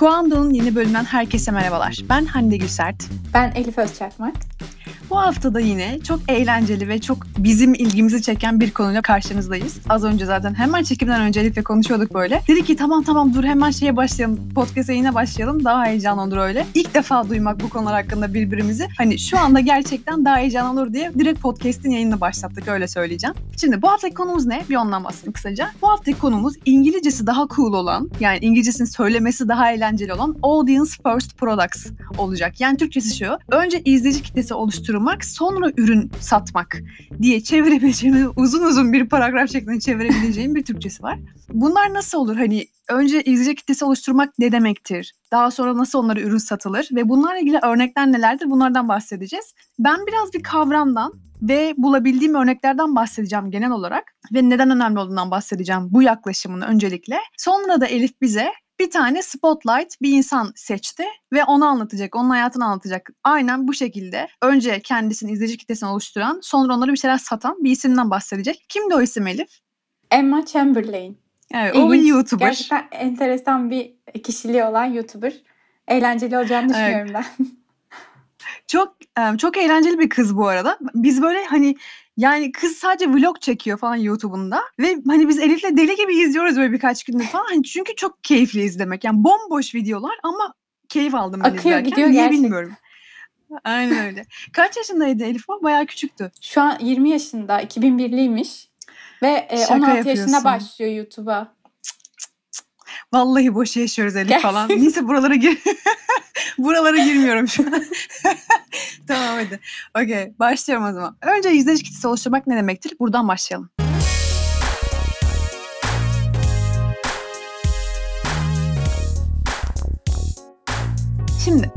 Kuando'nun yeni bölümünden herkese merhabalar. Ben Hande Gülsert. Ben Elif Özçakmak. Bu hafta da yine çok eğlenceli ve çok bizim ilgimizi çeken bir konuyla karşınızdayız. Az önce zaten hemen çekimden önce Elif'le konuşuyorduk böyle. Dedi ki tamam tamam dur hemen şeye başlayalım. Podcast'e yine başlayalım. Daha heyecanlı olur öyle. İlk defa duymak bu konular hakkında birbirimizi. Hani şu anda gerçekten daha heyecanlı olur diye direkt podcast'in yayınını başlattık öyle söyleyeceğim. Şimdi bu haftaki konumuz ne? Bir ondan bahsedeyim kısaca. Bu haftaki konumuz İngilizcesi daha cool olan yani İngilizcesini söylemesi daha eğlenceli olan Audience First Products olacak. Yani Türkçesi şu. Önce izleyici kitlesi oluşturmak sonra ürün satmak diye çevirebileceğimiz uzun uzun bir paragraf şeklinde çevirebileceğim bir Türkçesi var. Bunlar nasıl olur? Hani önce izleyici kitlesi oluşturmak ne demektir? Daha sonra nasıl onlara ürün satılır? Ve bunlarla ilgili örnekler nelerdir? Bunlardan bahsedeceğiz. Ben biraz bir kavramdan ve bulabildiğim örneklerden bahsedeceğim genel olarak ve neden önemli olduğundan bahsedeceğim bu yaklaşımını öncelikle. Sonra da Elif bize bir tane spotlight bir insan seçti ve onu anlatacak, onun hayatını anlatacak. Aynen bu şekilde önce kendisini izleyici kitlesini oluşturan, sonra onları bir şeyler satan bir isimden bahsedecek. Kimdi o isim Elif? Emma Chamberlain. Evet, o bir YouTuber. Gerçekten enteresan bir kişiliği olan YouTuber. Eğlenceli olacağını düşünüyorum evet. ben. Çok çok eğlenceli bir kız bu arada. Biz böyle hani yani kız sadece vlog çekiyor falan YouTube'unda ve hani biz Elif'le deli gibi izliyoruz böyle birkaç gündür falan. Hani çünkü çok keyifli izlemek. Yani bomboş videolar ama keyif aldım ben Akıyor, izlerken. gidiyor Niye gerçekten. bilmiyorum. Aynen öyle. Kaç yaşındaydı Elif o? Bayağı küçüktü. Şu an 20 yaşında, 2001'liymiş. Ve e, Şaka 16 yapıyorsun. yaşında başlıyor YouTube'a. Vallahi boş yaşıyoruz Elif falan. Neyse buralara gir buralara girmiyorum şu an. tamam hadi. Okey başlıyorum o zaman. Önce izleyici kitlesi oluşturmak ne demektir? Buradan başlayalım. Şimdi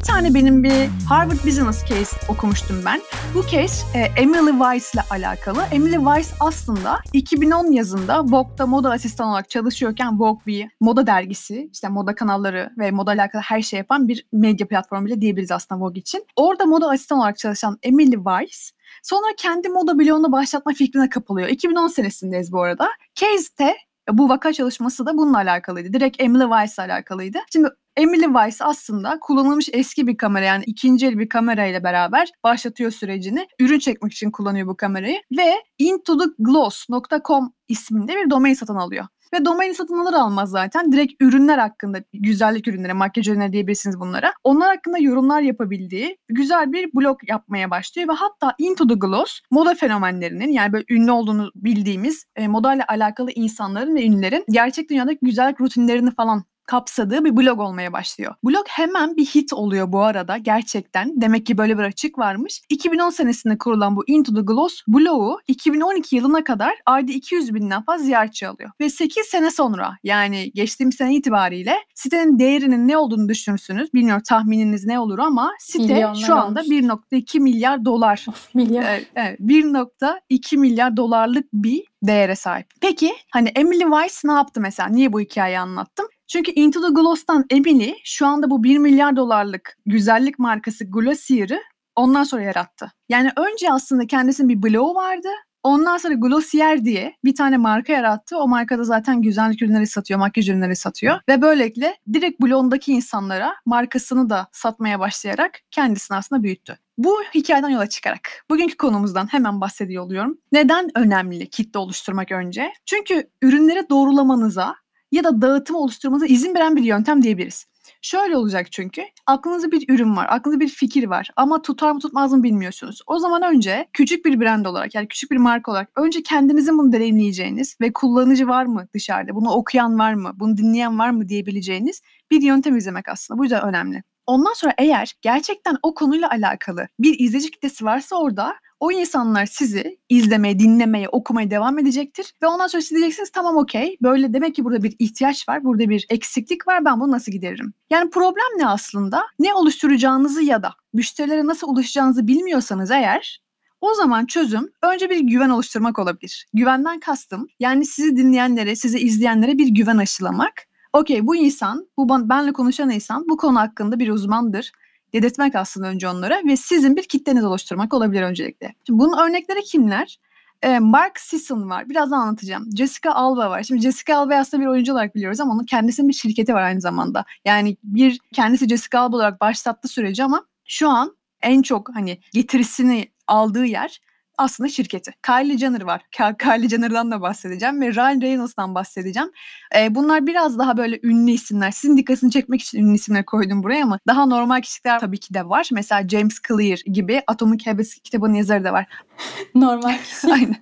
bir tane benim bir Harvard Business Case okumuştum ben. Bu case e, Emily Weiss ile alakalı. Emily Weiss aslında 2010 yazında Vogue'da moda asistan olarak çalışıyorken Vogue bir moda dergisi, işte moda kanalları ve moda alakalı her şey yapan bir medya platformu bile diyebiliriz aslında Vogue için. Orada moda asistan olarak çalışan Emily Weiss sonra kendi moda bloğunu başlatma fikrine kapılıyor. 2010 senesindeyiz bu arada. Case'te bu vaka çalışması da bununla alakalıydı. Direkt Emily Weiss ile alakalıydı. Şimdi Emily Weiss aslında kullanılmış eski bir kamera yani ikinci el bir kamera ile beraber başlatıyor sürecini. Ürün çekmek için kullanıyor bu kamerayı ve intothegloss.com isminde bir domain satın alıyor. Ve domaini satın alır almaz zaten direkt ürünler hakkında, güzellik ürünleri, makyaj ürünleri diyebilirsiniz bunlara. Onlar hakkında yorumlar yapabildiği güzel bir blog yapmaya başlıyor ve hatta Into the Gloss moda fenomenlerinin yani böyle ünlü olduğunu bildiğimiz e, modayla alakalı insanların ve ünlülerin gerçek dünyadaki güzellik rutinlerini falan kapsadığı bir blog olmaya başlıyor. Blog hemen bir hit oluyor bu arada gerçekten. Demek ki böyle bir açık varmış. 2010 senesinde kurulan bu Into the Gloss blogu 2012 yılına kadar ayda 200 binden fazla ziyaretçi alıyor. Ve 8 sene sonra yani geçtiğimiz sene itibariyle sitenin değerinin ne olduğunu düşünürsünüz. Bilmiyorum tahmininiz ne olur ama site Milyonlar şu anda olmuş. 1.2 milyar dolar Of milyon. Evet, evet, 1.2 milyar dolarlık bir değere sahip. Peki hani Emily Weiss ne yaptı mesela? Niye bu hikayeyi anlattım? Çünkü Into the Gloss'tan Emily şu anda bu 1 milyar dolarlık güzellik markası Glossier'ı ondan sonra yarattı. Yani önce aslında kendisinin bir bloğu vardı. Ondan sonra Glossier diye bir tane marka yarattı. O markada zaten güzellik ürünleri satıyor, makyaj ürünleri satıyor. Ve böylelikle direkt bloğundaki insanlara markasını da satmaya başlayarak kendisini aslında büyüttü. Bu hikayeden yola çıkarak bugünkü konumuzdan hemen bahsediyor oluyorum. Neden önemli kitle oluşturmak önce? Çünkü ürünleri doğrulamanıza ya da dağıtım oluşturmanıza izin veren bir yöntem diyebiliriz. Şöyle olacak çünkü aklınızda bir ürün var, aklınızda bir fikir var ama tutar mı tutmaz mı bilmiyorsunuz. O zaman önce küçük bir brand olarak yani küçük bir marka olarak önce kendinizin bunu deneyimleyeceğiniz ve kullanıcı var mı dışarıda, bunu okuyan var mı, bunu dinleyen var mı diyebileceğiniz bir yöntem izlemek aslında. Bu yüzden önemli. Ondan sonra eğer gerçekten o konuyla alakalı bir izleyici kitlesi varsa orada o insanlar sizi izlemeye, dinlemeye, okumaya devam edecektir. Ve ondan sonra siz diyeceksiniz tamam okey böyle demek ki burada bir ihtiyaç var, burada bir eksiklik var ben bunu nasıl gideririm? Yani problem ne aslında? Ne oluşturacağınızı ya da müşterilere nasıl ulaşacağınızı bilmiyorsanız eğer o zaman çözüm önce bir güven oluşturmak olabilir. Güvenden kastım yani sizi dinleyenlere, sizi izleyenlere bir güven aşılamak. Okey bu insan, bu benle konuşan insan bu konu hakkında bir uzmandır dedirtmek aslında önce onlara ve sizin bir kitleniz oluşturmak olabilir öncelikle. Şimdi bunun örnekleri kimler? e, Mark Sisson var. Birazdan anlatacağım. Jessica Alba var. Şimdi Jessica Alba aslında bir oyuncu olarak biliyoruz ama onun kendisinin bir şirketi var aynı zamanda. Yani bir kendisi Jessica Alba olarak başlattı süreci ama şu an en çok hani getirisini aldığı yer aslında şirketi. Kylie Jenner var. Kylie Jenner'dan da bahsedeceğim ve Ryan Reynolds'tan bahsedeceğim. Ee, bunlar biraz daha böyle ünlü isimler. Sizin dikkatini çekmek için ünlü isimler koydum buraya ama daha normal kişiler tabii ki de var. Mesela James Clear gibi Atomic Habits kitabının yazarı da var. normal kişi. Aynen.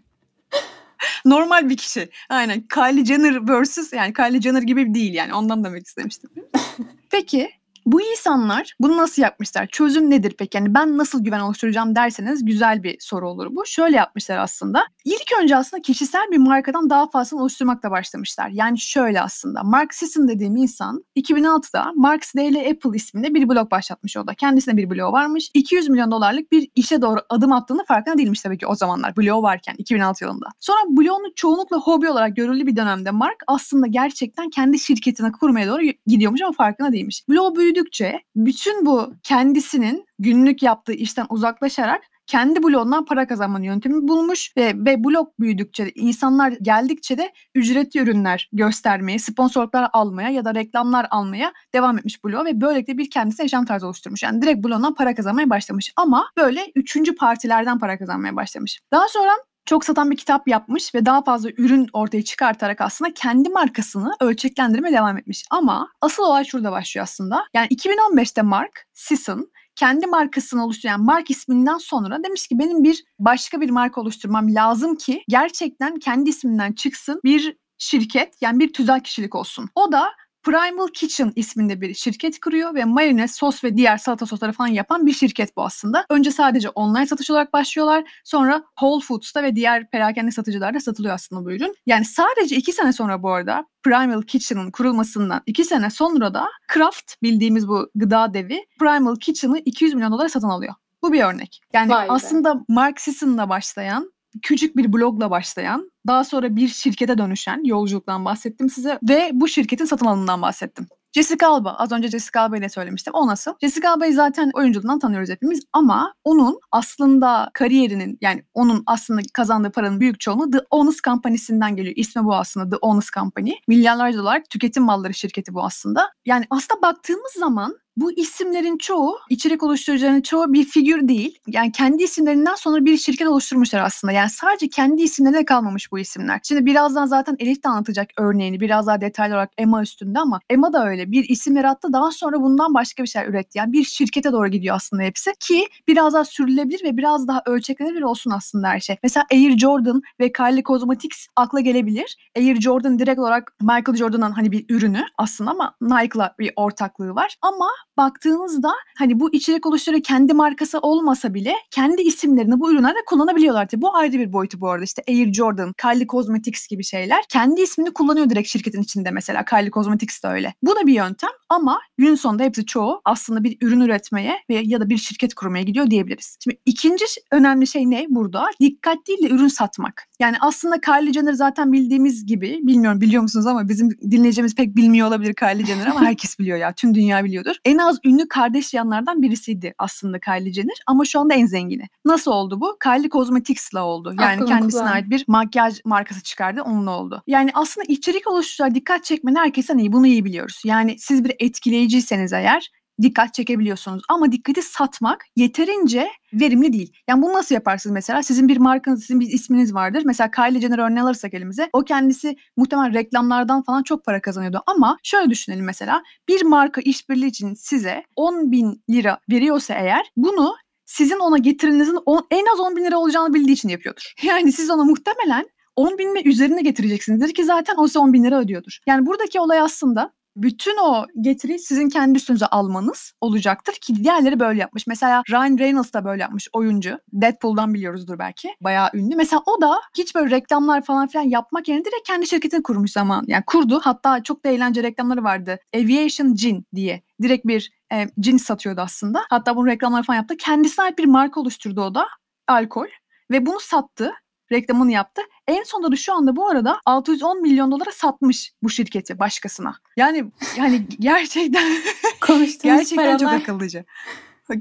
Normal bir kişi. Aynen. Kylie Jenner versus yani Kylie Jenner gibi değil yani. Ondan demek istemiştim. Peki bu insanlar bunu nasıl yapmışlar? Çözüm nedir peki? Yani ben nasıl güven oluşturacağım derseniz güzel bir soru olur bu. Şöyle yapmışlar aslında. İlk önce aslında kişisel bir markadan daha fazla oluşturmakla başlamışlar. Yani şöyle aslında. Mark Sisson dediğim insan 2006'da Marks Daily Apple isminde bir blog başlatmış o. Kendisine bir blog varmış. 200 milyon dolarlık bir işe doğru adım attığını farkında değilmiş tabii ki o zamanlar. Blog varken 2006 yılında. Sonra bloğunu çoğunlukla hobi olarak görüldüğü bir dönemde Mark aslında gerçekten kendi şirketini kurmaya doğru gidiyormuş ama farkında değilmiş. Blog büyüdü büyüdükçe bütün bu kendisinin günlük yaptığı işten uzaklaşarak kendi blogundan para kazanma yöntemi bulmuş ve, ve blog büyüdükçe insanlar geldikçe de ücretli ürünler göstermeye, sponsorluklar almaya ya da reklamlar almaya devam etmiş blog ve böylelikle bir kendisi yaşam tarzı oluşturmuş. Yani direkt blogundan para kazanmaya başlamış ama böyle üçüncü partilerden para kazanmaya başlamış. Daha sonra çok satan bir kitap yapmış ve daha fazla ürün ortaya çıkartarak aslında kendi markasını ölçeklendirmeye devam etmiş. Ama asıl olay şurada başlıyor aslında. Yani 2015'te Mark Sisson kendi markasını oluşturan Mark isminden sonra demiş ki benim bir başka bir marka oluşturmam lazım ki gerçekten kendi isminden çıksın bir şirket yani bir tüzel kişilik olsun. O da Primal Kitchen isminde bir şirket kuruyor ve mayonez, sos ve diğer salata sosları falan yapan bir şirket bu aslında. Önce sadece online satış olarak başlıyorlar. Sonra Whole Foods'ta ve diğer perakende satıcılarda satılıyor aslında bu ürün. Yani sadece iki sene sonra bu arada Primal Kitchen'ın kurulmasından iki sene sonra da Kraft bildiğimiz bu gıda devi Primal Kitchen'ı 200 milyon dolara satın alıyor. Bu bir örnek. Yani Vay aslında be. Mark Sisson'la başlayan küçük bir blogla başlayan, daha sonra bir şirkete dönüşen yolculuktan bahsettim size ve bu şirketin satın alımından bahsettim. Jessica Alba. Az önce Jessica Alba'yı da söylemiştim. O nasıl? Jessica Alba'yı zaten oyunculuğundan tanıyoruz hepimiz ama onun aslında kariyerinin yani onun aslında kazandığı paranın büyük çoğunluğu The Honest Company'sinden geliyor. İsmi bu aslında The Honest Company. Milyarlarca dolar tüketim malları şirketi bu aslında. Yani aslında baktığımız zaman bu isimlerin çoğu, içerik oluşturucuların çoğu bir figür değil. Yani kendi isimlerinden sonra bir şirket oluşturmuşlar aslında. Yani sadece kendi isimlerine kalmamış bu isimler. Şimdi birazdan zaten Elif de anlatacak örneğini biraz daha detaylı olarak Emma üstünde ama Emma da öyle. Bir isim yarattı daha sonra bundan başka bir şey üretti. Yani bir şirkete doğru gidiyor aslında hepsi ki biraz daha sürülebilir ve biraz daha ölçeklenebilir olsun aslında her şey. Mesela Air Jordan ve Kylie Cosmetics akla gelebilir. Air Jordan direkt olarak Michael Jordan'ın hani bir ürünü aslında ama Nike'la bir ortaklığı var. Ama baktığınızda hani bu içerik oluşturucu kendi markası olmasa bile kendi isimlerini bu ürünlerde kullanabiliyorlar. Tabii bu ayrı bir boyutu bu arada. İşte Air Jordan, Kylie Cosmetics gibi şeyler. Kendi ismini kullanıyor direkt şirketin içinde mesela. Kylie Cosmetics de öyle. Bu da bir yöntem ama günün sonunda hepsi çoğu aslında bir ürün üretmeye ve ya da bir şirket kurmaya gidiyor diyebiliriz. Şimdi ikinci önemli şey ne burada? Dikkat değil de ürün satmak. Yani aslında Kylie Jenner zaten bildiğimiz gibi, bilmiyorum biliyor musunuz ama bizim dinleyeceğimiz pek bilmiyor olabilir Kylie Jenner ama herkes biliyor ya. Tüm dünya biliyordur. En az ünlü kardeş yanlardan birisiydi aslında Kylie Jenner ama şu anda en zengini. Nasıl oldu bu? Kylie Cosmetics'la oldu. Yani Aklım kendisine kulağım. ait bir makyaj markası çıkardı onunla oldu. Yani aslında içerik oluşturucular dikkat çekmen herkesten iyi. Bunu iyi biliyoruz. Yani siz bir etkileyiciyseniz eğer dikkat çekebiliyorsunuz. Ama dikkati satmak yeterince verimli değil. Yani bunu nasıl yaparsınız mesela? Sizin bir markanız, sizin bir isminiz vardır. Mesela Kylie Jenner örneği alırsak elimize. O kendisi muhtemelen reklamlardan falan çok para kazanıyordu. Ama şöyle düşünelim mesela. Bir marka işbirliği için size 10 bin lira veriyorsa eğer bunu sizin ona getirinizin en az 10 bin lira olacağını bildiği için yapıyordur. Yani siz ona muhtemelen 10 bin ve üzerine getireceksiniz. ki zaten o size 10 bin lira ödüyordur. Yani buradaki olay aslında bütün o getiri sizin kendi üstünüze almanız olacaktır ki diğerleri böyle yapmış. Mesela Ryan Reynolds da böyle yapmış oyuncu. Deadpool'dan biliyoruzdur belki. Bayağı ünlü. Mesela o da hiç böyle reklamlar falan filan yapmak yerine direkt kendi şirketini kurmuş zaman. Yani kurdu. Hatta çok da eğlence reklamları vardı. Aviation Gin diye. Direkt bir e, cin satıyordu aslında. Hatta bunun reklamları falan yaptı. Kendisine ait bir marka oluşturdu o da. Alkol. Ve bunu sattı reklamını yaptı. En sonunda da şu anda bu arada 610 milyon dolara satmış bu şirketi başkasına. Yani yani gerçekten konuştuğumuz gerçekten paralar. çok akıllıca.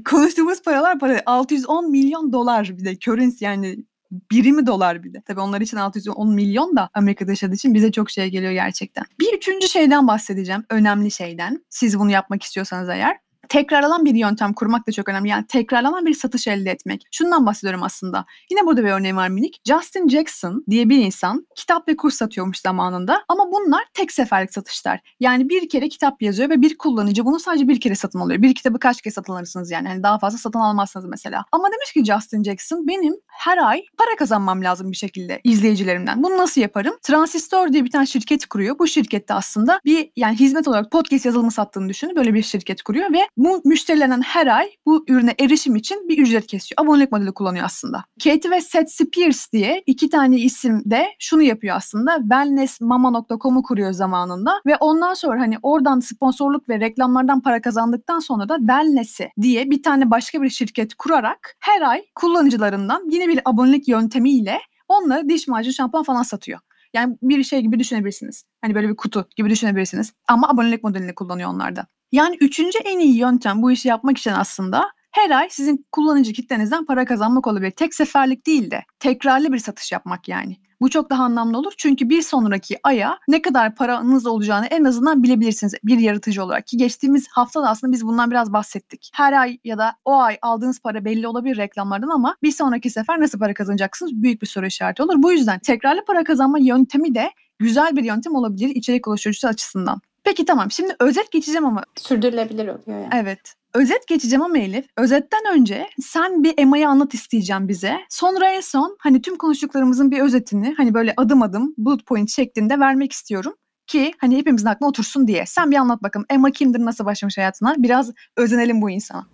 Konuştuğumuz paralar para 610 milyon dolar bir de currency yani birimi dolar bir de. Tabii onlar için 610 milyon da Amerika'da yaşadığı için bize çok şey geliyor gerçekten. Bir üçüncü şeyden bahsedeceğim. Önemli şeyden. Siz bunu yapmak istiyorsanız eğer tekrarlanan bir yöntem kurmak da çok önemli. Yani tekrarlanan bir satış elde etmek. Şundan bahsediyorum aslında. Yine burada bir örneğim var minik. Justin Jackson diye bir insan kitap ve kurs satıyormuş zamanında. Ama bunlar tek seferlik satışlar. Yani bir kere kitap yazıyor ve bir kullanıcı bunu sadece bir kere satın alıyor. Bir kitabı kaç kez satın alırsınız yani. yani daha fazla satın almazsınız mesela. Ama demiş ki Justin Jackson benim her ay para kazanmam lazım bir şekilde izleyicilerimden. Bunu nasıl yaparım? Transistor diye bir tane şirket kuruyor. Bu şirkette aslında bir yani hizmet olarak podcast yazılımı sattığını düşünün. Böyle bir şirket kuruyor ve bu müşterilerinden her ay bu ürüne erişim için bir ücret kesiyor. Abonelik modeli kullanıyor aslında. Katie ve Seth Spears diye iki tane isim de şunu yapıyor aslında. Wellnessmama.com'u kuruyor zamanında ve ondan sonra hani oradan sponsorluk ve reklamlardan para kazandıktan sonra da Wellness'i diye bir tane başka bir şirket kurarak her ay kullanıcılarından yine bir abonelik yöntemiyle onları diş macunu, şampuan falan satıyor. Yani bir şey gibi düşünebilirsiniz. Hani böyle bir kutu gibi düşünebilirsiniz. Ama abonelik modelini kullanıyor onlar da. Yani üçüncü en iyi yöntem bu işi yapmak için aslında her ay sizin kullanıcı kitlenizden para kazanmak olabilir. Tek seferlik değil de tekrarlı bir satış yapmak yani. Bu çok daha anlamlı olur çünkü bir sonraki aya ne kadar paranız olacağını en azından bilebilirsiniz bir yaratıcı olarak. Ki geçtiğimiz hafta da aslında biz bundan biraz bahsettik. Her ay ya da o ay aldığınız para belli olabilir reklamlardan ama bir sonraki sefer nasıl para kazanacaksınız büyük bir soru işareti olur. Bu yüzden tekrarlı para kazanma yöntemi de güzel bir yöntem olabilir içerik oluşturucusu açısından. Peki tamam şimdi özet geçeceğim ama. Sürdürülebilir oluyor yani. Evet. Özet geçeceğim ama Elif. Özetten önce sen bir EMA'yı anlat isteyeceğim bize. Sonra en son hani tüm konuştuklarımızın bir özetini hani böyle adım adım bullet point şeklinde vermek istiyorum. Ki hani hepimizin aklına otursun diye. Sen bir anlat bakalım. Emma kimdir, nasıl başlamış hayatına? Biraz özenelim bu insana.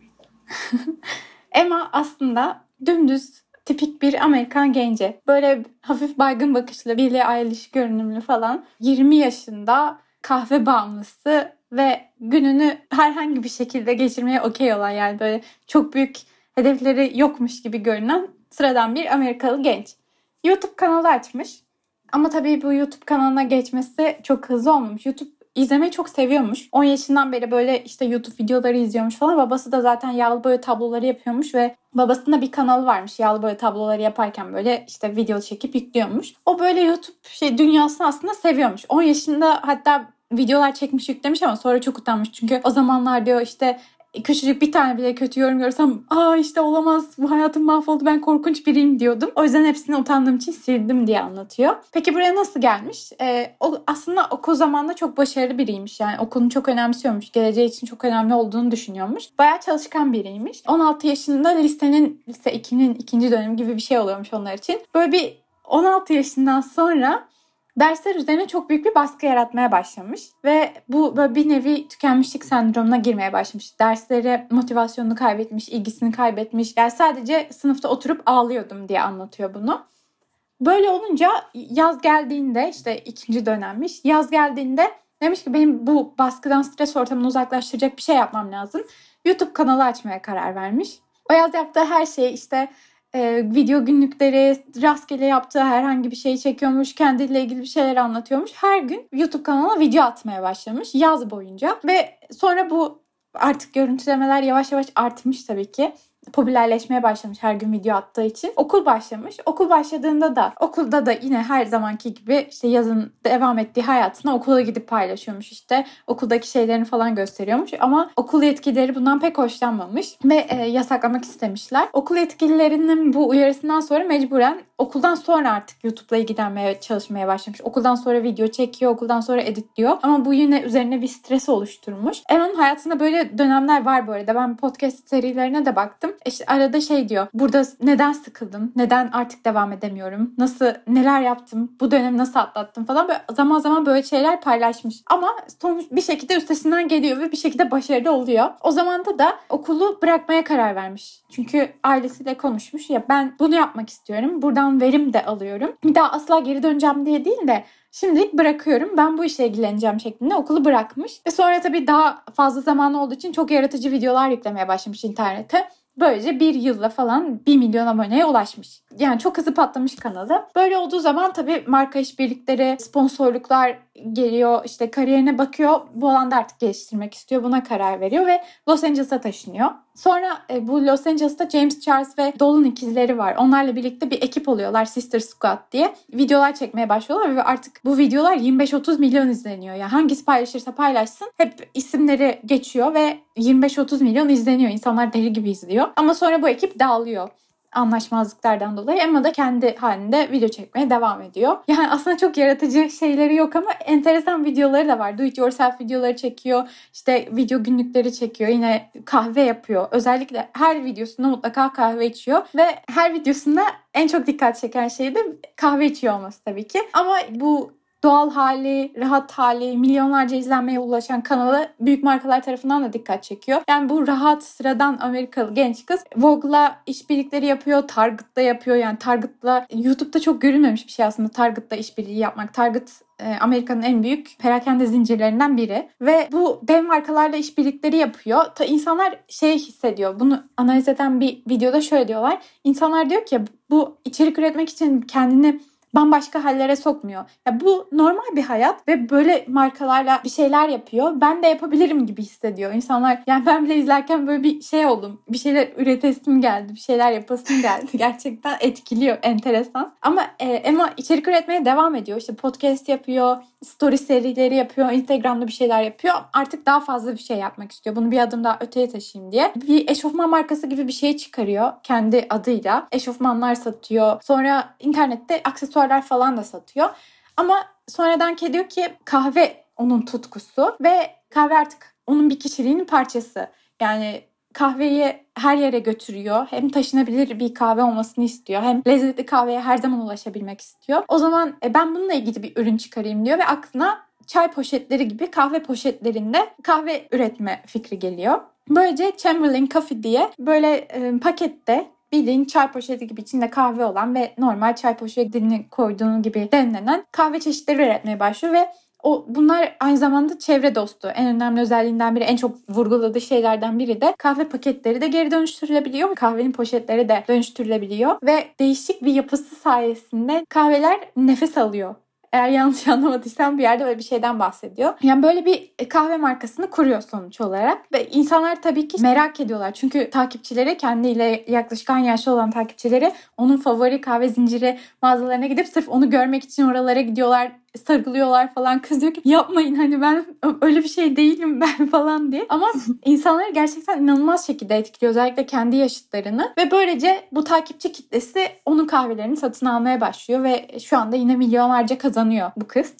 Emma aslında dümdüz tipik bir Amerikan genci. Böyle hafif baygın bakışlı, Billie Eilish görünümlü falan. 20 yaşında kahve bağımlısı ve gününü herhangi bir şekilde geçirmeye okey olan yani böyle çok büyük hedefleri yokmuş gibi görünen sıradan bir Amerikalı genç. YouTube kanalı açmış. Ama tabii bu YouTube kanalına geçmesi çok hızlı olmamış. YouTube izlemeyi çok seviyormuş. 10 yaşından beri böyle işte YouTube videoları izliyormuş falan. Babası da zaten yağlı boya tabloları yapıyormuş ve babasında bir kanalı varmış. Yağlı boya tabloları yaparken böyle işte video çekip yüklüyormuş. O böyle YouTube şey dünyasını aslında seviyormuş. 10 yaşında hatta videolar çekmiş yüklemiş ama sonra çok utanmış. Çünkü o zamanlar diyor işte küçücük bir tane bile kötü yorum görsem aa işte olamaz bu hayatım mahvoldu ben korkunç biriyim diyordum. O yüzden hepsini utandığım için sildim diye anlatıyor. Peki buraya nasıl gelmiş? Ee, o aslında okul zamanında çok başarılı biriymiş. Yani okulunu çok önemsiyormuş. Geleceği için çok önemli olduğunu düşünüyormuş. Bayağı çalışkan biriymiş. 16 yaşında lisenin lise 2'nin ikinci dönemi gibi bir şey oluyormuş onlar için. Böyle bir 16 yaşından sonra dersler üzerine çok büyük bir baskı yaratmaya başlamış ve bu böyle bir nevi tükenmişlik sendromuna girmeye başlamış. Derslere motivasyonunu kaybetmiş, ilgisini kaybetmiş. Yani sadece sınıfta oturup ağlıyordum diye anlatıyor bunu. Böyle olunca yaz geldiğinde işte ikinci dönemmiş. Yaz geldiğinde demiş ki benim bu baskıdan stres ortamını uzaklaştıracak bir şey yapmam lazım. YouTube kanalı açmaya karar vermiş. O yaz yaptığı her şey işte e, video günlükleri, rastgele yaptığı herhangi bir şeyi çekiyormuş, kendiyle ilgili bir şeyler anlatıyormuş. Her gün YouTube kanalına video atmaya başlamış yaz boyunca ve sonra bu artık görüntülemeler yavaş yavaş artmış tabii ki popülerleşmeye başlamış her gün video attığı için. Okul başlamış. Okul başladığında da okulda da yine her zamanki gibi işte yazın devam ettiği hayatını okula gidip paylaşıyormuş işte. Okuldaki şeylerini falan gösteriyormuş ama okul yetkilileri bundan pek hoşlanmamış ve e, yasaklamak istemişler. Okul yetkililerinin bu uyarısından sonra mecburen okuldan sonra artık YouTube'la ilgilenmeye çalışmaya başlamış. Okuldan sonra video çekiyor, okuldan sonra editliyor. Ama bu yine üzerine bir stres oluşturmuş. Emma'nın hayatında böyle dönemler var bu arada. Ben podcast serilerine de baktım. İşte arada şey diyor. Burada neden sıkıldım? Neden artık devam edemiyorum? Nasıl neler yaptım? Bu dönemi nasıl atlattım falan böyle zaman zaman böyle şeyler paylaşmış. Ama sonuç bir şekilde üstesinden geliyor ve bir şekilde başarılı oluyor. O zaman da okulu bırakmaya karar vermiş. Çünkü ailesiyle konuşmuş ya ben bunu yapmak istiyorum. Buradan verim de alıyorum. Bir daha asla geri döneceğim diye değil de Şimdilik bırakıyorum. Ben bu işle ilgileneceğim şeklinde okulu bırakmış. Ve sonra tabii daha fazla zaman olduğu için çok yaratıcı videolar yüklemeye başlamış internete. Böylece bir yılla falan 1 milyon aboneye ulaşmış. Yani çok hızlı patlamış kanalı. Böyle olduğu zaman tabii marka işbirlikleri, sponsorluklar geliyor. İşte kariyerine bakıyor. Bu alanda artık geliştirmek istiyor. Buna karar veriyor ve Los Angeles'a taşınıyor. Sonra e, bu Los Angeles'ta James Charles ve Dolan ikizleri var. Onlarla birlikte bir ekip oluyorlar Sister Squad diye. Videolar çekmeye başlıyorlar ve artık bu videolar 25-30 milyon izleniyor. Yani hangisi paylaşırsa paylaşsın hep isimleri geçiyor ve 25-30 milyon izleniyor. İnsanlar deli gibi izliyor. Ama sonra bu ekip dağılıyor anlaşmazlıklardan dolayı Emma da kendi halinde video çekmeye devam ediyor. Yani aslında çok yaratıcı şeyleri yok ama enteresan videoları da var. Do it yourself videoları çekiyor. İşte video günlükleri çekiyor. Yine kahve yapıyor. Özellikle her videosunda mutlaka kahve içiyor ve her videosunda en çok dikkat çeken şey de kahve içiyor olması tabii ki. Ama bu doğal hali, rahat hali, milyonlarca izlenmeye ulaşan kanalı büyük markalar tarafından da dikkat çekiyor. Yani bu rahat, sıradan Amerikalı genç kız Vogue'la işbirlikleri yapıyor, Target'la yapıyor. Yani Target'la YouTube'da çok görülmemiş bir şey aslında Target'la işbirliği yapmak. Target e, Amerika'nın en büyük perakende zincirlerinden biri ve bu dev markalarla işbirlikleri yapıyor. Ta insanlar şey hissediyor. Bunu analiz eden bir videoda şöyle diyorlar. İnsanlar diyor ki bu içerik üretmek için kendini bambaşka hallere sokmuyor. Ya bu normal bir hayat ve böyle markalarla bir şeyler yapıyor. Ben de yapabilirim gibi hissediyor. İnsanlar yani ben bile izlerken böyle bir şey oldum. Bir şeyler üretesim geldi. Bir şeyler yapasım geldi. Gerçekten etkiliyor. Enteresan. Ama e, Emma içerik üretmeye devam ediyor. İşte podcast yapıyor. Story serileri yapıyor. Instagram'da bir şeyler yapıyor. Artık daha fazla bir şey yapmak istiyor. Bunu bir adım daha öteye taşıyayım diye. Bir eşofman markası gibi bir şey çıkarıyor. Kendi adıyla. Eşofmanlar satıyor. Sonra internette aksesuar aksesuarlar falan da satıyor. Ama sonradan diyor ki kahve onun tutkusu ve kahve artık onun bir kişiliğinin parçası. Yani kahveyi her yere götürüyor. Hem taşınabilir bir kahve olmasını istiyor. Hem lezzetli kahveye her zaman ulaşabilmek istiyor. O zaman e, ben bununla ilgili bir ürün çıkarayım diyor ve aklına çay poşetleri gibi kahve poşetlerinde kahve üretme fikri geliyor. Böylece Chamberlain Coffee diye böyle e, pakette bildiğin çay poşeti gibi içinde kahve olan ve normal çay poşetini koyduğun gibi demlenen kahve çeşitleri üretmeye başlıyor ve o bunlar aynı zamanda çevre dostu. En önemli özelliğinden biri, en çok vurguladığı şeylerden biri de kahve paketleri de geri dönüştürülebiliyor. Kahvenin poşetleri de dönüştürülebiliyor ve değişik bir yapısı sayesinde kahveler nefes alıyor eğer yanlış anlamadıysam bir yerde böyle bir şeyden bahsediyor. Yani böyle bir kahve markasını kuruyor sonuç olarak. Ve insanlar tabii ki merak ediyorlar. Çünkü takipçileri kendiyle yaklaşık aynı yaşta olan takipçileri onun favori kahve zinciri mağazalarına gidip sırf onu görmek için oralara gidiyorlar sarılıyorlar falan. Kız diyor ki yapmayın hani ben öyle bir şey değilim ben falan diye. Ama insanları gerçekten inanılmaz şekilde etkiliyor. Özellikle kendi yaşıtlarını. Ve böylece bu takipçi kitlesi onun kahvelerini satın almaya başlıyor ve şu anda yine milyonlarca kazanıyor bu kız.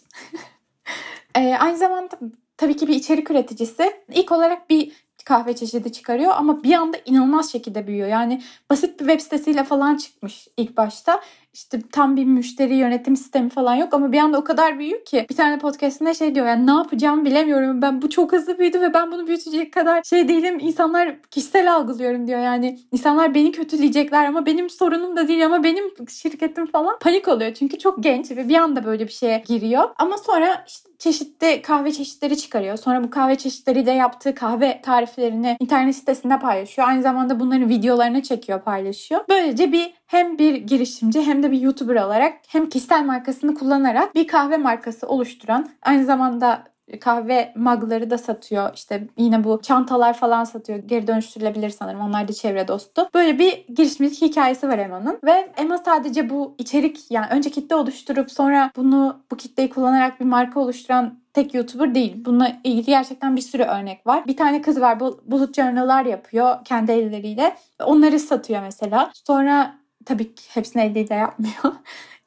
ee, aynı zamanda tabii ki bir içerik üreticisi. İlk olarak bir kahve çeşidi çıkarıyor ama bir anda inanılmaz şekilde büyüyor. Yani basit bir web sitesiyle falan çıkmış ilk başta işte tam bir müşteri yönetim sistemi falan yok ama bir anda o kadar büyük ki bir tane podcastinde şey diyor yani ne yapacağımı bilemiyorum ben bu çok hızlı büyüdü ve ben bunu büyütecek kadar şey değilim insanlar kişisel algılıyorum diyor yani insanlar beni kötüleyecekler ama benim sorunum da değil ama benim şirketim falan panik oluyor çünkü çok genç ve bir anda böyle bir şeye giriyor ama sonra işte çeşitli kahve çeşitleri çıkarıyor. Sonra bu kahve çeşitleri de yaptığı kahve tariflerini internet sitesinde paylaşıyor. Aynı zamanda bunların videolarını çekiyor, paylaşıyor. Böylece bir hem bir girişimci hem de bir YouTuber olarak hem kişisel markasını kullanarak bir kahve markası oluşturan aynı zamanda kahve magları da satıyor. İşte yine bu çantalar falan satıyor. Geri dönüştürülebilir sanırım. Onlar da çevre dostu. Böyle bir girişimcilik hikayesi var Emma'nın. Ve Emma sadece bu içerik yani önce kitle oluşturup sonra bunu bu kitleyi kullanarak bir marka oluşturan tek YouTuber değil. Bununla ilgili gerçekten bir sürü örnek var. Bir tane kız var. Bulut journal'lar yapıyor kendi elleriyle. Onları satıyor mesela. Sonra tabii ki hepsini elleriyle yapmıyor.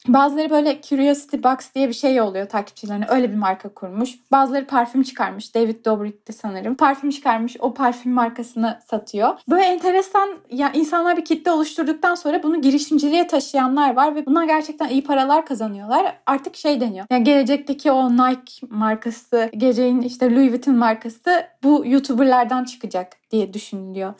Bazıları böyle Curiosity Box diye bir şey oluyor takipçilerine. Öyle bir marka kurmuş. Bazıları parfüm çıkarmış. David Dobrik'ti sanırım. Parfüm çıkarmış. O parfüm markasını satıyor. Böyle enteresan ya insanlar bir kitle oluşturduktan sonra bunu girişimciliğe taşıyanlar var ve bunlar gerçekten iyi paralar kazanıyorlar. Artık şey deniyor. Yani gelecekteki o Nike markası, geleceğin işte Louis Vuitton markası bu YouTuber'lardan çıkacak diye düşünülüyor.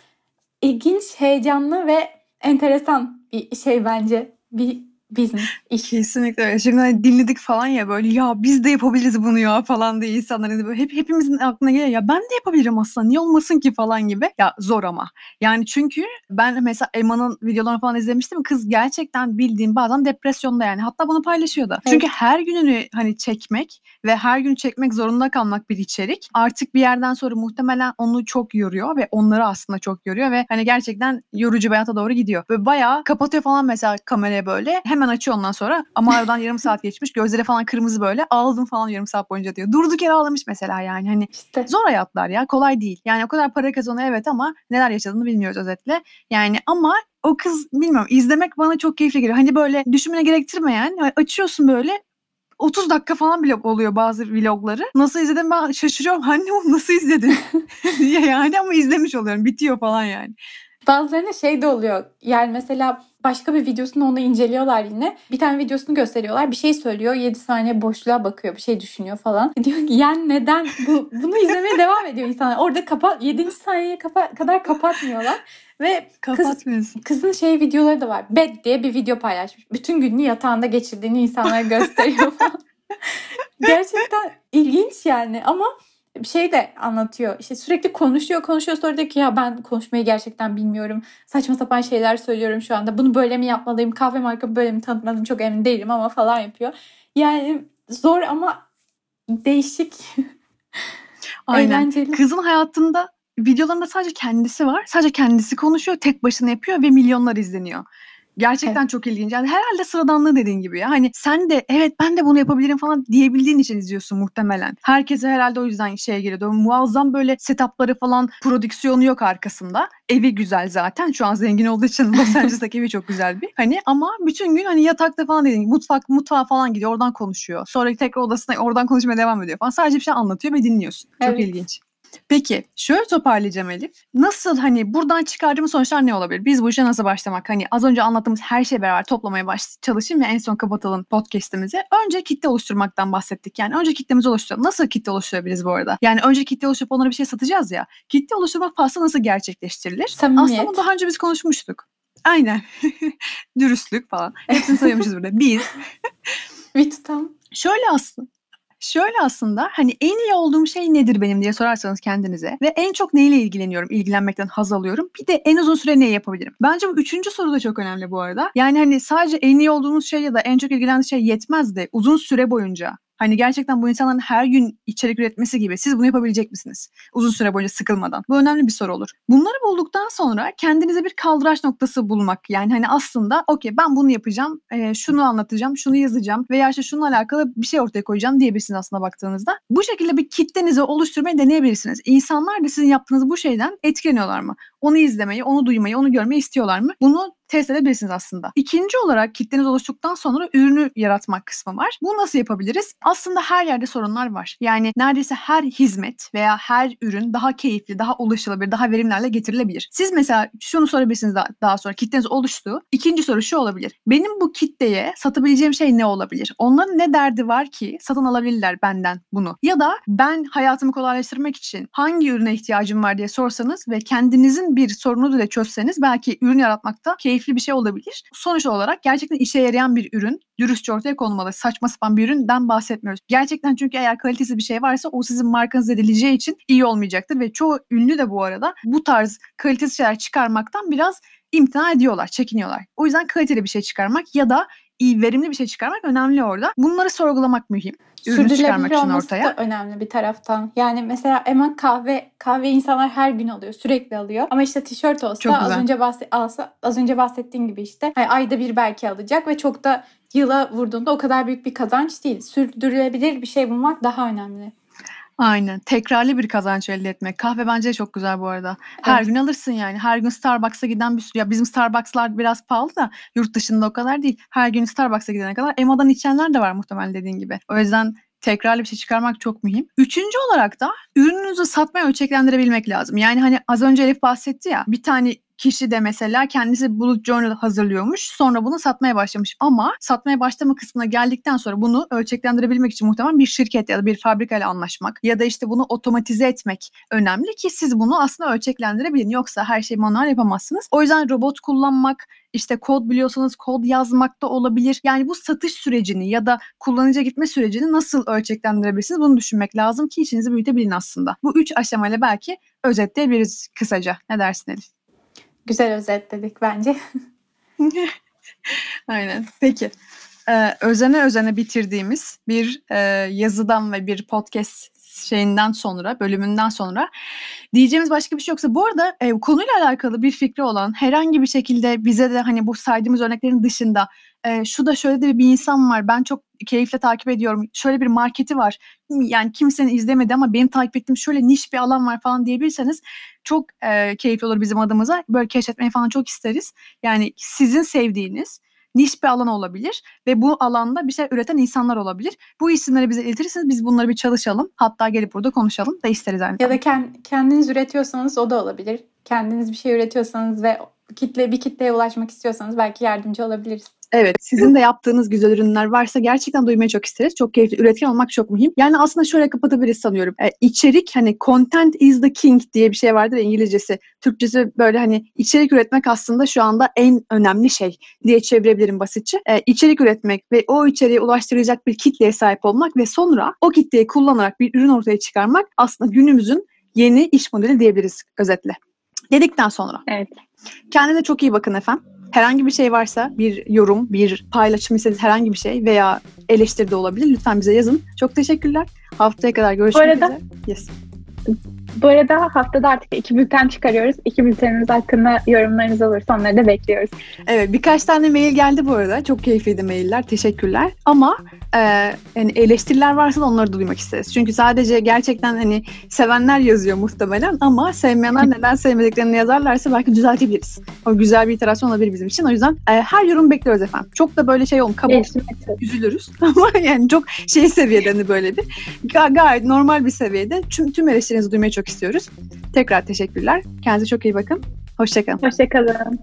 İlginç, heyecanlı ve enteresan bir şey bence. Bir business, iş. Kesinlikle öyle. Şimdi hani dinledik falan ya böyle ya biz de yapabiliriz bunu ya falan diye insanlar hani böyle hep hepimizin aklına geliyor ya ben de yapabilirim aslında niye olmasın ki falan gibi. Ya zor ama. Yani çünkü ben mesela Emma'nın videolarını falan izlemiştim. Kız gerçekten bildiğim bazen depresyonda yani. Hatta bunu paylaşıyordu. Evet. Çünkü her gününü hani çekmek ve her gün çekmek zorunda kalmak bir içerik artık bir yerden sonra muhtemelen onu çok yoruyor ve onları aslında çok yoruyor ve hani gerçekten yorucu bir hayata doğru gidiyor. Ve bayağı kapatıyor falan mesela kameraya böyle hemen açıyor ondan sonra ama aradan yarım saat geçmiş gözleri falan kırmızı böyle ağladım falan yarım saat boyunca diyor. Durduk yere ağlamış mesela yani hani İşte zor hayatlar ya kolay değil. Yani o kadar para kazanıyor evet ama neler yaşadığını bilmiyoruz özetle. Yani ama o kız bilmiyorum izlemek bana çok keyifli geliyor. Hani böyle düşünmene gerektirmeyen hani açıyorsun böyle 30 dakika falan bile oluyor bazı vlogları. Nasıl izledim ben şaşırıyorum. Anne onu nasıl izledin? diye yani ama izlemiş oluyorum. Bitiyor falan yani. bazılarına şey de oluyor. Yani mesela başka bir videosunu onu inceliyorlar yine. Bir tane videosunu gösteriyorlar. Bir şey söylüyor. 7 saniye boşluğa bakıyor. Bir şey düşünüyor falan. Diyor ki yani neden bu, bunu izlemeye devam ediyor insanlar. Orada kapat 7. saniyeye kapa- kadar kapatmıyorlar. Ve kız, kızın şey videoları da var. Bed diye bir video paylaşmış. Bütün gününü yatağında geçirdiğini insanlara gösteriyor falan. Gerçekten ilginç yani ama şey de anlatıyor. İşte sürekli konuşuyor konuşuyor sonra diyor ki ya ben konuşmayı gerçekten bilmiyorum. Saçma sapan şeyler söylüyorum şu anda. Bunu böyle mi yapmalıyım? Kahve markamı böyle mi tanıtmalıyım? Çok emin değilim ama falan yapıyor. Yani zor ama değişik. Aynen. Eğlenceli. Kızın hayatında videolarında sadece kendisi var. Sadece kendisi konuşuyor. Tek başına yapıyor ve milyonlar izleniyor. Gerçekten çok ilginç. Yani herhalde sıradanlığı dediğin gibi ya. Hani sen de evet ben de bunu yapabilirim falan diyebildiğin için izliyorsun muhtemelen. Herkese herhalde o yüzden şeye geliyor. Muazzam böyle setupları falan prodüksiyonu yok arkasında. Evi güzel zaten. Şu an zengin olduğu için Los Angeles'taki evi çok güzel bir. Hani ama bütün gün hani yatakta falan dediğin gibi mutfak mutfağa falan gidiyor. Oradan konuşuyor. Sonra tekrar odasına oradan konuşmaya devam ediyor falan. Sadece bir şey anlatıyor ve dinliyorsun. Çok Evet. ilginç. Peki şöyle toparlayacağım Elif. Nasıl hani buradan çıkardığımız sonuçlar ne olabilir? Biz bu işe nasıl başlamak? Hani az önce anlattığımız her şeyi beraber toplamaya baş çalışayım ve en son kapatalım podcast'imizi. Önce kitle oluşturmaktan bahsettik. Yani önce kitlemizi oluşturalım. Nasıl kitle oluşturabiliriz bu arada? Yani önce kitle oluşturup onlara bir şey satacağız ya. Kitle oluşturma faslı nasıl gerçekleştirilir? Samimiyet. Aslında bunu daha önce biz konuşmuştuk. Aynen. Dürüstlük falan. Hepsini sayıyormuşuz burada. Biz Bir tutam. Şöyle aslında Şöyle aslında hani en iyi olduğum şey nedir benim diye sorarsanız kendinize ve en çok neyle ilgileniyorum, ilgilenmekten haz alıyorum. Bir de en uzun süre ne yapabilirim? Bence bu üçüncü soru da çok önemli bu arada. Yani hani sadece en iyi olduğunuz şey ya da en çok ilgilendiğiniz şey yetmez de uzun süre boyunca Hani gerçekten bu insanların her gün içerik üretmesi gibi siz bunu yapabilecek misiniz? Uzun süre boyunca sıkılmadan. Bu önemli bir soru olur. Bunları bulduktan sonra kendinize bir kaldıraç noktası bulmak. Yani hani aslında okey ben bunu yapacağım, e, şunu anlatacağım, şunu yazacağım veya işte şununla alakalı bir şey ortaya koyacağım diyebilirsiniz aslında baktığınızda. Bu şekilde bir kitlenizi oluşturmayı deneyebilirsiniz. İnsanlar da sizin yaptığınız bu şeyden etkileniyorlar mı? Onu izlemeyi, onu duymayı, onu görmeyi istiyorlar mı? Bunu test edebilirsiniz aslında. İkinci olarak kitleniz oluştuktan sonra ürünü yaratmak kısmı var. Bu nasıl yapabiliriz? Aslında her yerde sorunlar var. Yani neredeyse her hizmet veya her ürün daha keyifli, daha ulaşılabilir, daha verimli hale getirilebilir. Siz mesela şunu sorabilirsiniz daha, sonra kitleniz oluştu. İkinci soru şu olabilir. Benim bu kitleye satabileceğim şey ne olabilir? Onların ne derdi var ki satın alabilirler benden bunu? Ya da ben hayatımı kolaylaştırmak için hangi ürüne ihtiyacım var diye sorsanız ve kendinizin bir sorunu da çözseniz belki ürün yaratmakta keyifli bir şey olabilir. Sonuç olarak gerçekten işe yarayan bir ürün dürüstçe ortaya konulmalı. Saçma sapan bir üründen bahsetmiyoruz. Gerçekten çünkü eğer kalitesiz bir şey varsa o sizin markanız edileceği için iyi olmayacaktır ve çoğu ünlü de bu arada bu tarz kalitesiz şeyler çıkarmaktan biraz imtina ediyorlar, çekiniyorlar. O yüzden kaliteli bir şey çıkarmak ya da iyi, verimli bir şey çıkarmak önemli orada. Bunları sorgulamak mühim. Ürünü çıkarmak için ortaya. da önemli bir taraftan. Yani mesela hemen kahve kahve insanlar her gün alıyor, sürekli alıyor. Ama işte tişört olsa Çok az önce bahset alsa az önce bahsettiğin gibi işte hani ayda bir belki alacak ve çok da yıla vurduğunda o kadar büyük bir kazanç değil. Sürdürülebilir bir şey bulmak daha önemli. Aynen. Tekrarlı bir kazanç elde etmek. Kahve bence çok güzel bu arada. Her Evet. gün alırsın yani. Her gün Starbucks'a giden bir sürü. Ya bizim Starbucks'lar biraz pahalı da yurt dışında o kadar değil. Her gün Starbucks'a gidene kadar Emma'dan içenler de var muhtemelen dediğin gibi. O yüzden tekrarlı bir şey çıkarmak çok mühim. Üçüncü olarak da ürününüzü satmaya ölçeklendirebilmek lazım. Yani hani az önce Elif bahsetti ya bir tane kişi de mesela kendisi bullet journal hazırlıyormuş. Sonra bunu satmaya başlamış. Ama satmaya başlama kısmına geldikten sonra bunu ölçeklendirebilmek için muhtemelen bir şirket ya da bir fabrikayla anlaşmak ya da işte bunu otomatize etmek önemli ki siz bunu aslında ölçeklendirebilin. Yoksa her şeyi manuel yapamazsınız. O yüzden robot kullanmak, işte kod biliyorsanız kod yazmak da olabilir. Yani bu satış sürecini ya da kullanıcı gitme sürecini nasıl ölçeklendirebilirsiniz bunu düşünmek lazım ki işinizi büyütebilin aslında. Bu üç aşamayla belki özetleyebiliriz kısaca. Ne dersin Elif? Güzel özetledik bence. Aynen. Peki. Ee, özene özene bitirdiğimiz bir e, yazıdan ve bir podcast şeyinden sonra, bölümünden sonra diyeceğimiz başka bir şey yoksa bu arada e, konuyla alakalı bir fikri olan herhangi bir şekilde bize de hani bu saydığımız örneklerin dışında e, şu da şöyle de bir insan var ben çok keyifle takip ediyorum şöyle bir marketi var yani kimsenin izlemedi ama benim takip ettiğim şöyle niş bir alan var falan diyebilirseniz çok e, keyifli olur bizim adımıza böyle keşfetmeyi falan çok isteriz yani sizin sevdiğiniz niş bir alan olabilir ve bu alanda bir şey üreten insanlar olabilir. Bu isimleri bize iletirseniz biz bunları bir çalışalım. Hatta gelip burada konuşalım da isteriz aynı Ya da kendiniz üretiyorsanız o da olabilir. Kendiniz bir şey üretiyorsanız ve kitle bir kitleye ulaşmak istiyorsanız belki yardımcı olabiliriz. Evet, sizin de yaptığınız güzel ürünler varsa gerçekten duymayı çok isteriz. Çok keyifli, üretken olmak çok mühim. Yani aslında şöyle kapatabiliriz sanıyorum. E, içerik hani content is the king diye bir şey vardır İngilizcesi. Türkçesi böyle hani içerik üretmek aslında şu anda en önemli şey diye çevirebilirim basitçe. E, içerik üretmek ve o içeriğe ulaştıracak bir kitleye sahip olmak ve sonra o kitleyi kullanarak bir ürün ortaya çıkarmak aslında günümüzün yeni iş modeli diyebiliriz özetle. Dedikten sonra. Evet. Kendinize çok iyi bakın efendim. Herhangi bir şey varsa bir yorum, bir paylaşım istediğiniz herhangi bir şey veya eleştiri de olabilir. Lütfen bize yazın. Çok teşekkürler. Haftaya kadar görüşmek arada, üzere. Yes. Bu arada haftada artık iki bülten çıkarıyoruz. İki bültenimiz hakkında yorumlarınız olursa onları da bekliyoruz. Evet birkaç tane mail geldi bu arada. Çok keyifliydi mailler. Teşekkürler. Ama e, yani eleştiriler varsa da onları da duymak isteriz. Çünkü sadece gerçekten hani sevenler yazıyor muhtemelen ama sevmeyenler neden sevmediklerini yazarlarsa belki düzeltebiliriz. O güzel bir iterasyon olabilir bizim için. O yüzden e, her yorum bekliyoruz efendim. Çok da böyle şey olun kabul üzülürüz. ama yani çok şey seviyede hani böyle bir ga- gayet normal bir seviyede tüm, tüm eleştirinizi duymayı çok istiyoruz. Tekrar teşekkürler. Kendinize çok iyi bakın. Hoşçakalın. Hoşçakalın.